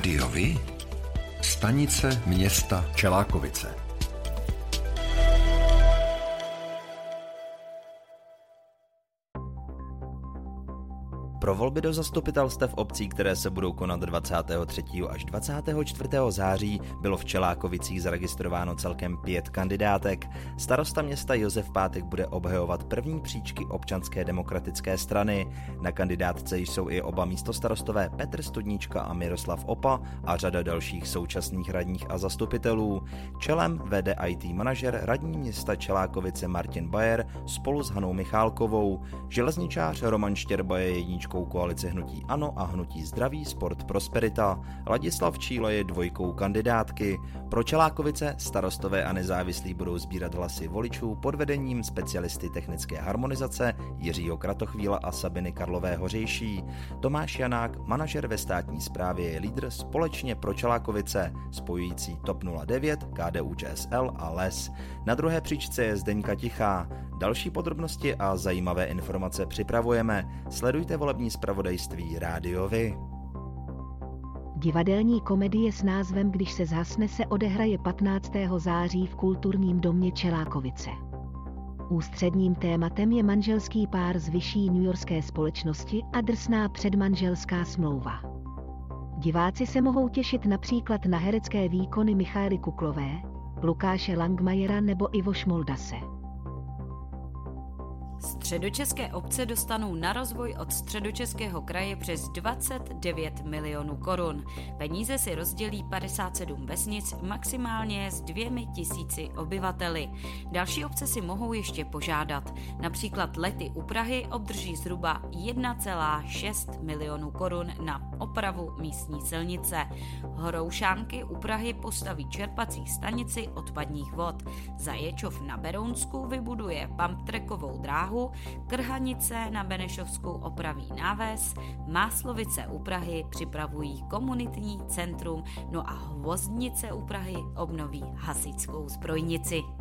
Rádiovi? Stanice města Čelákovice. Pro volby do zastupitelstev obcí, které se budou konat 23. až 24. září, bylo v Čelákovicích zaregistrováno celkem pět kandidátek. Starosta města Josef Pátek bude obhajovat první příčky občanské demokratické strany. Na kandidátce jsou i oba místostarostové Petr Studníčka a Miroslav Opa a řada dalších současných radních a zastupitelů. Čelem vede IT manažer radní města Čelákovice Martin Bayer spolu s Hanou Michálkovou. Železničář Roman Štěrba je jedničkou jedničkou koalice Hnutí Ano a Hnutí Zdraví, Sport, Prosperita. Ladislav Číle je dvojkou kandidátky. Pro Čelákovice starostové a nezávislí budou sbírat hlasy voličů pod vedením specialisty technické harmonizace Jiřího Kratochvíla a Sabiny Karlové Hořejší. Tomáš Janák, manažer ve státní správě, je lídr společně pro Čelákovice, spojující TOP 09, KDU ČSL a LES. Na druhé příčce je Zdeňka Tichá. Další podrobnosti a zajímavé informace připravujeme. Sledujte volební zpravodajství Rádiovi. Divadelní komedie s názvem Když se zhasne se odehraje 15. září v kulturním domě Čelákovice. Ústředním tématem je manželský pár z vyšší newyorské společnosti a drsná předmanželská smlouva. Diváci se mohou těšit například na herecké výkony Michály Kuklové, Lukáše Langmajera nebo Ivo Šmoldase. Středočeské obce dostanou na rozvoj od středočeského kraje přes 29 milionů korun. Peníze si rozdělí 57 vesnic maximálně s dvěmi tisíci obyvateli. Další obce si mohou ještě požádat. Například Lety u Prahy obdrží zhruba 1,6 milionů korun na opravu místní silnice. Horoušánky u Prahy postaví čerpací stanici odpadních vod. Zaječov na Berounsku vybuduje pumptrekovou dráhu Krhanice na Benešovskou opraví náves, Máslovice u Prahy připravují komunitní centrum, no a Hvozdnice u Prahy obnoví hasičskou zbrojnici.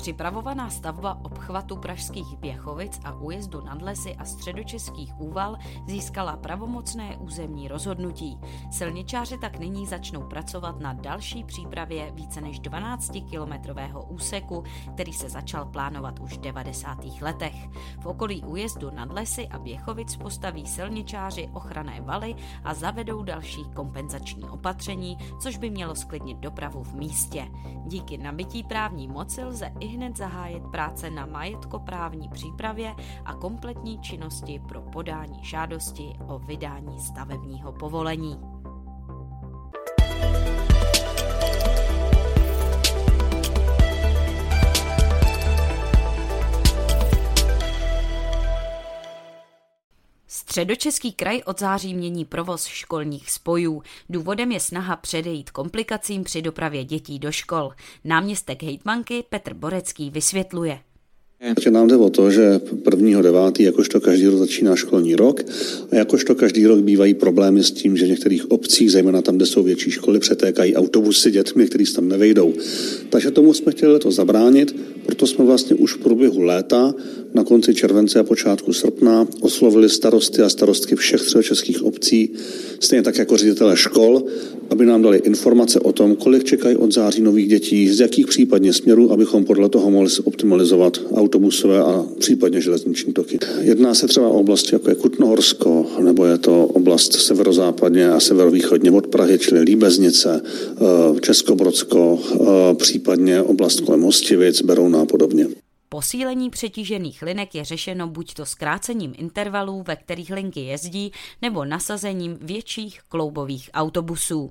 Připravovaná stavba obchvatu pražských Běchovic a újezdu nad lesy a středočeských úval získala pravomocné územní rozhodnutí. Silničáři tak nyní začnou pracovat na další přípravě více než 12-kilometrového úseku, který se začal plánovat už v 90. letech. V okolí újezdu nad lesy a Běchovic postaví silničáři ochranné valy a zavedou další kompenzační opatření, což by mělo sklidnit dopravu v místě. Díky nabití právní moci lze i hned zahájit práce na majetkoprávní přípravě a kompletní činnosti pro podání žádosti o vydání stavebního povolení. Středočeský kraj od září mění provoz školních spojů. Důvodem je snaha předejít komplikacím při dopravě dětí do škol. Náměstek hejtmanky Petr Borecký vysvětluje. Takže nám jde o to, že 1.9. jakožto každý rok začíná školní rok a jakožto každý rok bývají problémy s tím, že v některých obcích, zejména tam, kde jsou větší školy, přetékají autobusy dětmi, kteří tam nevejdou. Takže tomu jsme chtěli to zabránit, proto jsme vlastně už v průběhu léta na konci července a počátku srpna oslovili starosty a starostky všech českých obcí, stejně tak jako ředitele škol, aby nám dali informace o tom, kolik čekají od září nových dětí, z jakých případně směrů, abychom podle toho mohli optimalizovat autobusové a případně železniční toky. Jedná se třeba o oblasti jako je Kutnohorsko, nebo je to oblast severozápadně a severovýchodně od Prahy, čili Líbeznice, eh, Českobrodsko, eh, případně oblast kolem Hostivic, Berouna a podobně. Posílení přetížených linek je řešeno buď to zkrácením intervalů, ve kterých linky jezdí, nebo nasazením větších kloubových autobusů.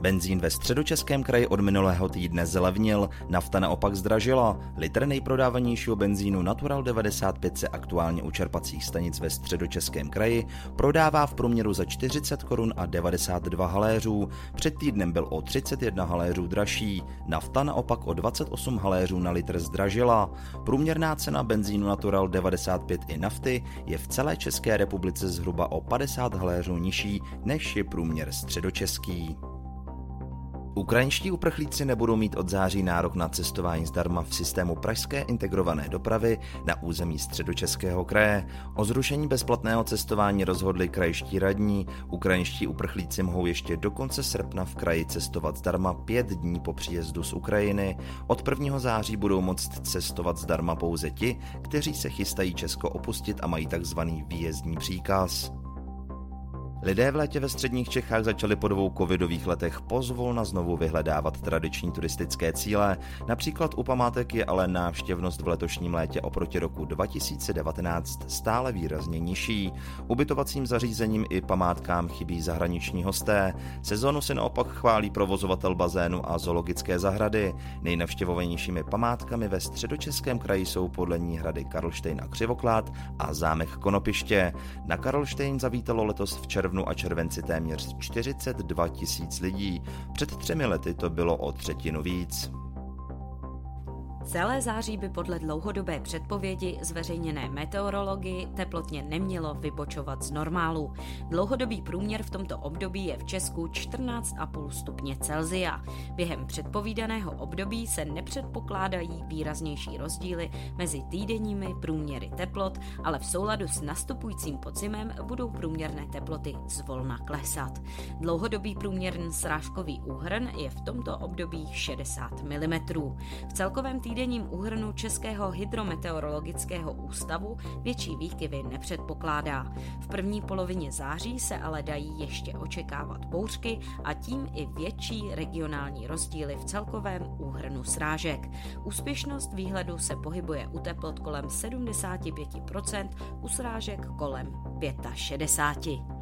Benzín ve středočeském kraji od minulého týdne zlevnil, nafta naopak zdražila. Litr nejprodávanějšího benzínu Natural 95 se aktuálně u čerpacích stanic ve středočeském kraji prodává v průměru za 40 korun a 92 haléřů. Před týdnem byl o 31 haléřů dražší. Nafta naopak o 28 haléřů na litr zdražila. Průměrná cena benzínu Natural 95 i nafty je v celé České republice zhruba o 50 haléřů nižší než je průměr středočeský. Ukrajinští uprchlíci nebudou mít od září nárok na cestování zdarma v systému pražské integrované dopravy na území středočeského kraje. O zrušení bezplatného cestování rozhodli krajští radní. Ukrajinští uprchlíci mohou ještě do konce srpna v kraji cestovat zdarma pět dní po příjezdu z Ukrajiny. Od 1. září budou moct cestovat zdarma pouze ti, kteří se chystají Česko opustit a mají takzvaný výjezdní příkaz. Lidé v létě ve středních Čechách začali po dvou covidových letech pozvolna znovu vyhledávat tradiční turistické cíle. Například u památek je ale návštěvnost v letošním létě oproti roku 2019 stále výrazně nižší. Ubytovacím zařízením i památkám chybí zahraniční hosté. Sezonu se naopak chválí provozovatel bazénu a zoologické zahrady. Nejnavštěvovanějšími památkami ve středočeském kraji jsou podle ní hrady Karlštejn a Křivoklát a zámek Konopiště. Na Karlštejn zavítalo letos v červnu červnu a červenci téměř 42 tisíc lidí. Před třemi lety to bylo o třetinu víc. Celé září by podle dlouhodobé předpovědi zveřejněné meteorologii teplotně nemělo vybočovat z normálu. Dlouhodobý průměr v tomto období je v Česku 14,5 stupně Celzia. Během předpovídaného období se nepředpokládají výraznější rozdíly mezi týdenními průměry teplot, ale v souladu s nastupujícím podzimem budou průměrné teploty zvolna klesat. Dlouhodobý průměrný srážkový úhrn je v tomto období 60 mm. V celkovém týdenním týdenním úhrnu Českého hydrometeorologického ústavu větší výkyvy nepředpokládá. V první polovině září se ale dají ještě očekávat bouřky a tím i větší regionální rozdíly v celkovém úhrnu srážek. Úspěšnost výhledu se pohybuje u teplot kolem 75%, u srážek kolem 65%.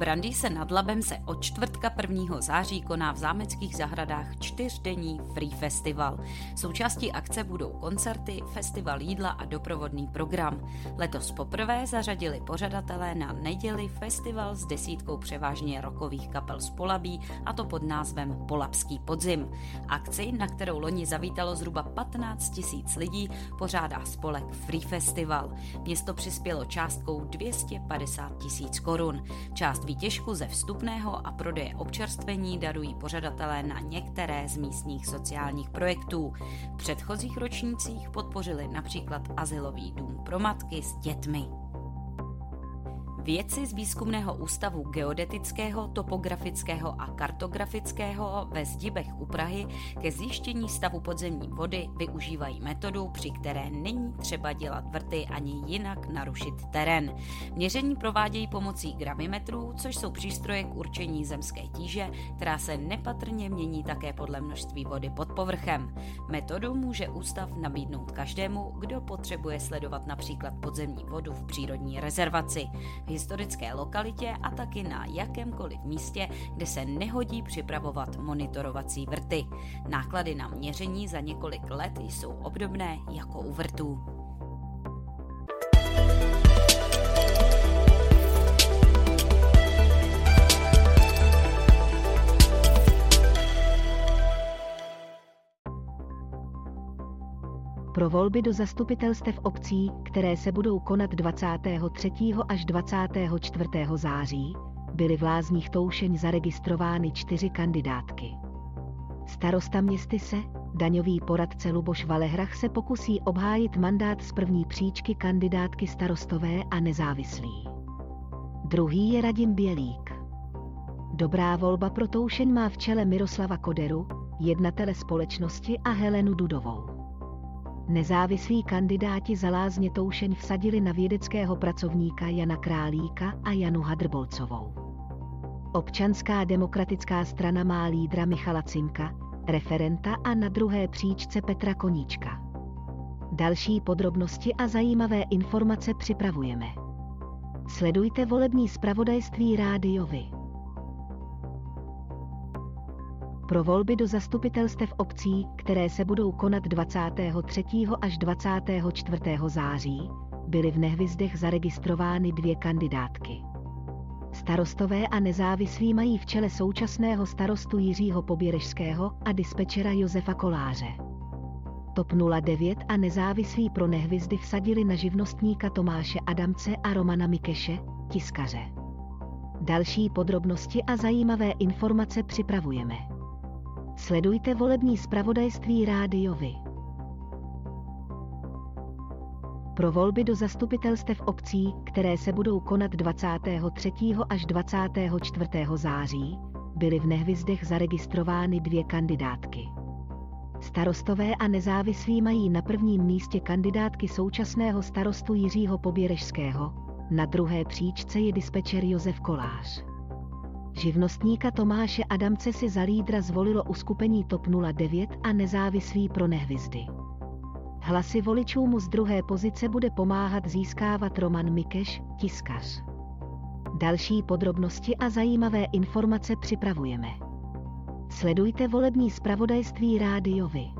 Brandýse nad Labem se od čtvrtka 1. září koná v zámeckých zahradách čtyřdenní Free Festival. Součástí akce budou koncerty, festival jídla a doprovodný program. Letos poprvé zařadili pořadatelé na neděli festival s desítkou převážně rokových kapel z Polabí, a to pod názvem Polabský podzim. Akci, na kterou loni zavítalo zhruba 15 tisíc lidí, pořádá spolek Free Festival. Město přispělo částkou 250 tisíc korun. Část výtěžku ze vstupného a prodeje občerstvení darují pořadatelé na některé z místních sociálních projektů. V předchozích ročnících podpořili například Azylový dům pro matky s dětmi. Vědci z Výzkumného ústavu geodetického, topografického a kartografického ve Zdibech u Prahy ke zjištění stavu podzemní vody využívají metodu, při které není třeba dělat vrty ani jinak narušit terén. Měření provádějí pomocí gravimetrů, což jsou přístroje k určení zemské tíže, která se nepatrně mění také podle množství vody pod povrchem. Metodu může ústav nabídnout každému, kdo potřebuje sledovat například podzemní vodu v přírodní rezervaci historické lokalitě a taky na jakémkoliv místě, kde se nehodí připravovat monitorovací vrty. Náklady na měření za několik let jsou obdobné jako u vrtů. Pro volby do zastupitelstev obcí, které se budou konat 23. až 24. září, byly v Lázních Toušeň zaregistrovány čtyři kandidátky. Starosta městyse, daňový poradce Luboš Valehrach se pokusí obhájit mandát z první příčky kandidátky starostové a nezávislí. Druhý je Radim Bělík. Dobrá volba pro Toušeň má v čele Miroslava Koderu, jednatele společnosti a Helenu Dudovou. Nezávislí kandidáti za lázně Toušeň vsadili na vědeckého pracovníka Jana Králíka a Janu Hadrbolcovou. Občanská demokratická strana má lídra Michala Cimka, referenta a na druhé příčce Petra Koníčka. Další podrobnosti a zajímavé informace připravujeme. Sledujte volební zpravodajství rádiovi pro volby do zastupitelstev obcí, které se budou konat 23. až 24. září, byly v Nehvizdech zaregistrovány dvě kandidátky. Starostové a nezávislí mají v čele současného starostu Jiřího Poběrežského a dispečera Josefa Koláře. TOP 09 a nezávislí pro nehvizdy vsadili na živnostníka Tomáše Adamce a Romana Mikeše, tiskaře. Další podrobnosti a zajímavé informace připravujeme. Sledujte volební zpravodajství rádiovi. Pro volby do zastupitelstev obcí, které se budou konat 23. až 24. září, byly v Nehvizdech zaregistrovány dvě kandidátky. Starostové a nezávislí mají na prvním místě kandidátky současného starostu Jiřího Poběrežského, na druhé příčce je dispečer Josef Kolář. Živnostníka Tomáše Adamce si za lídra zvolilo uskupení TOP 09 a nezávislí pro nehvizdy. Hlasy voličů mu z druhé pozice bude pomáhat získávat Roman Mikeš, tiskař. Další podrobnosti a zajímavé informace připravujeme. Sledujte volební zpravodajství rádiovi.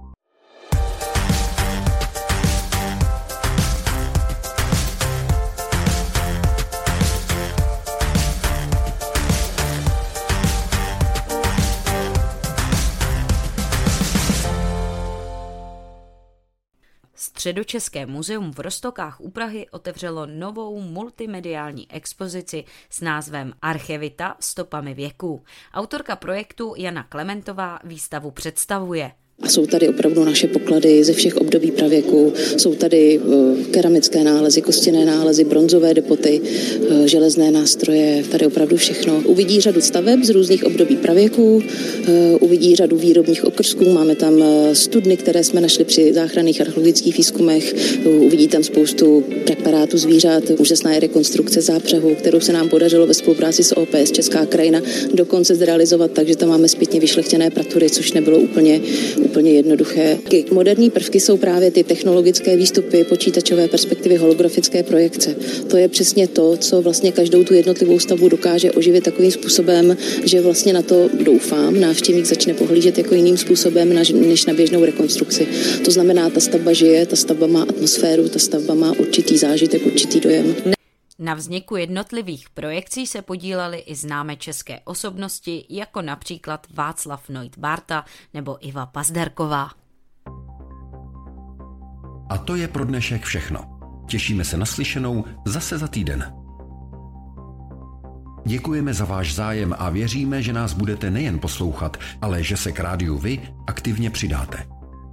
Středočeské muzeum v Rostokách u Prahy otevřelo novou multimediální expozici s názvem Archevita stopami věků. Autorka projektu Jana Klementová výstavu představuje. A jsou tady opravdu naše poklady ze všech období pravěku. Jsou tady eh, keramické nálezy, kostěné nálezy, bronzové depoty, eh, železné nástroje, tady opravdu všechno. Uvidí řadu staveb z různých období pravěku, eh, uvidí řadu výrobních okrsků, máme tam studny, které jsme našli při záchranných archeologických výzkumech, uvidí tam spoustu preparátů zvířat, úžasná je rekonstrukce zápřehu, kterou se nám podařilo ve spolupráci s OPS Česká krajina dokonce zrealizovat tak, že tam máme zpětně vyšlechtěné pratury, což nebylo úplně úplně jednoduché. Moderní prvky jsou právě ty technologické výstupy, počítačové perspektivy, holografické projekce. To je přesně to, co vlastně každou tu jednotlivou stavbu dokáže oživit takovým způsobem, že vlastně na to doufám, návštěvník začne pohlížet jako jiným způsobem než na běžnou rekonstrukci. To znamená, ta stavba žije, ta stavba má atmosféru, ta stavba má určitý zážitek, určitý dojem. Na vzniku jednotlivých projekcí se podílely i známé české osobnosti, jako například Václav Noit Barta nebo Iva Pazderková. A to je pro dnešek všechno. Těšíme se na slyšenou zase za týden. Děkujeme za váš zájem a věříme, že nás budete nejen poslouchat, ale že se k rádiu vy aktivně přidáte.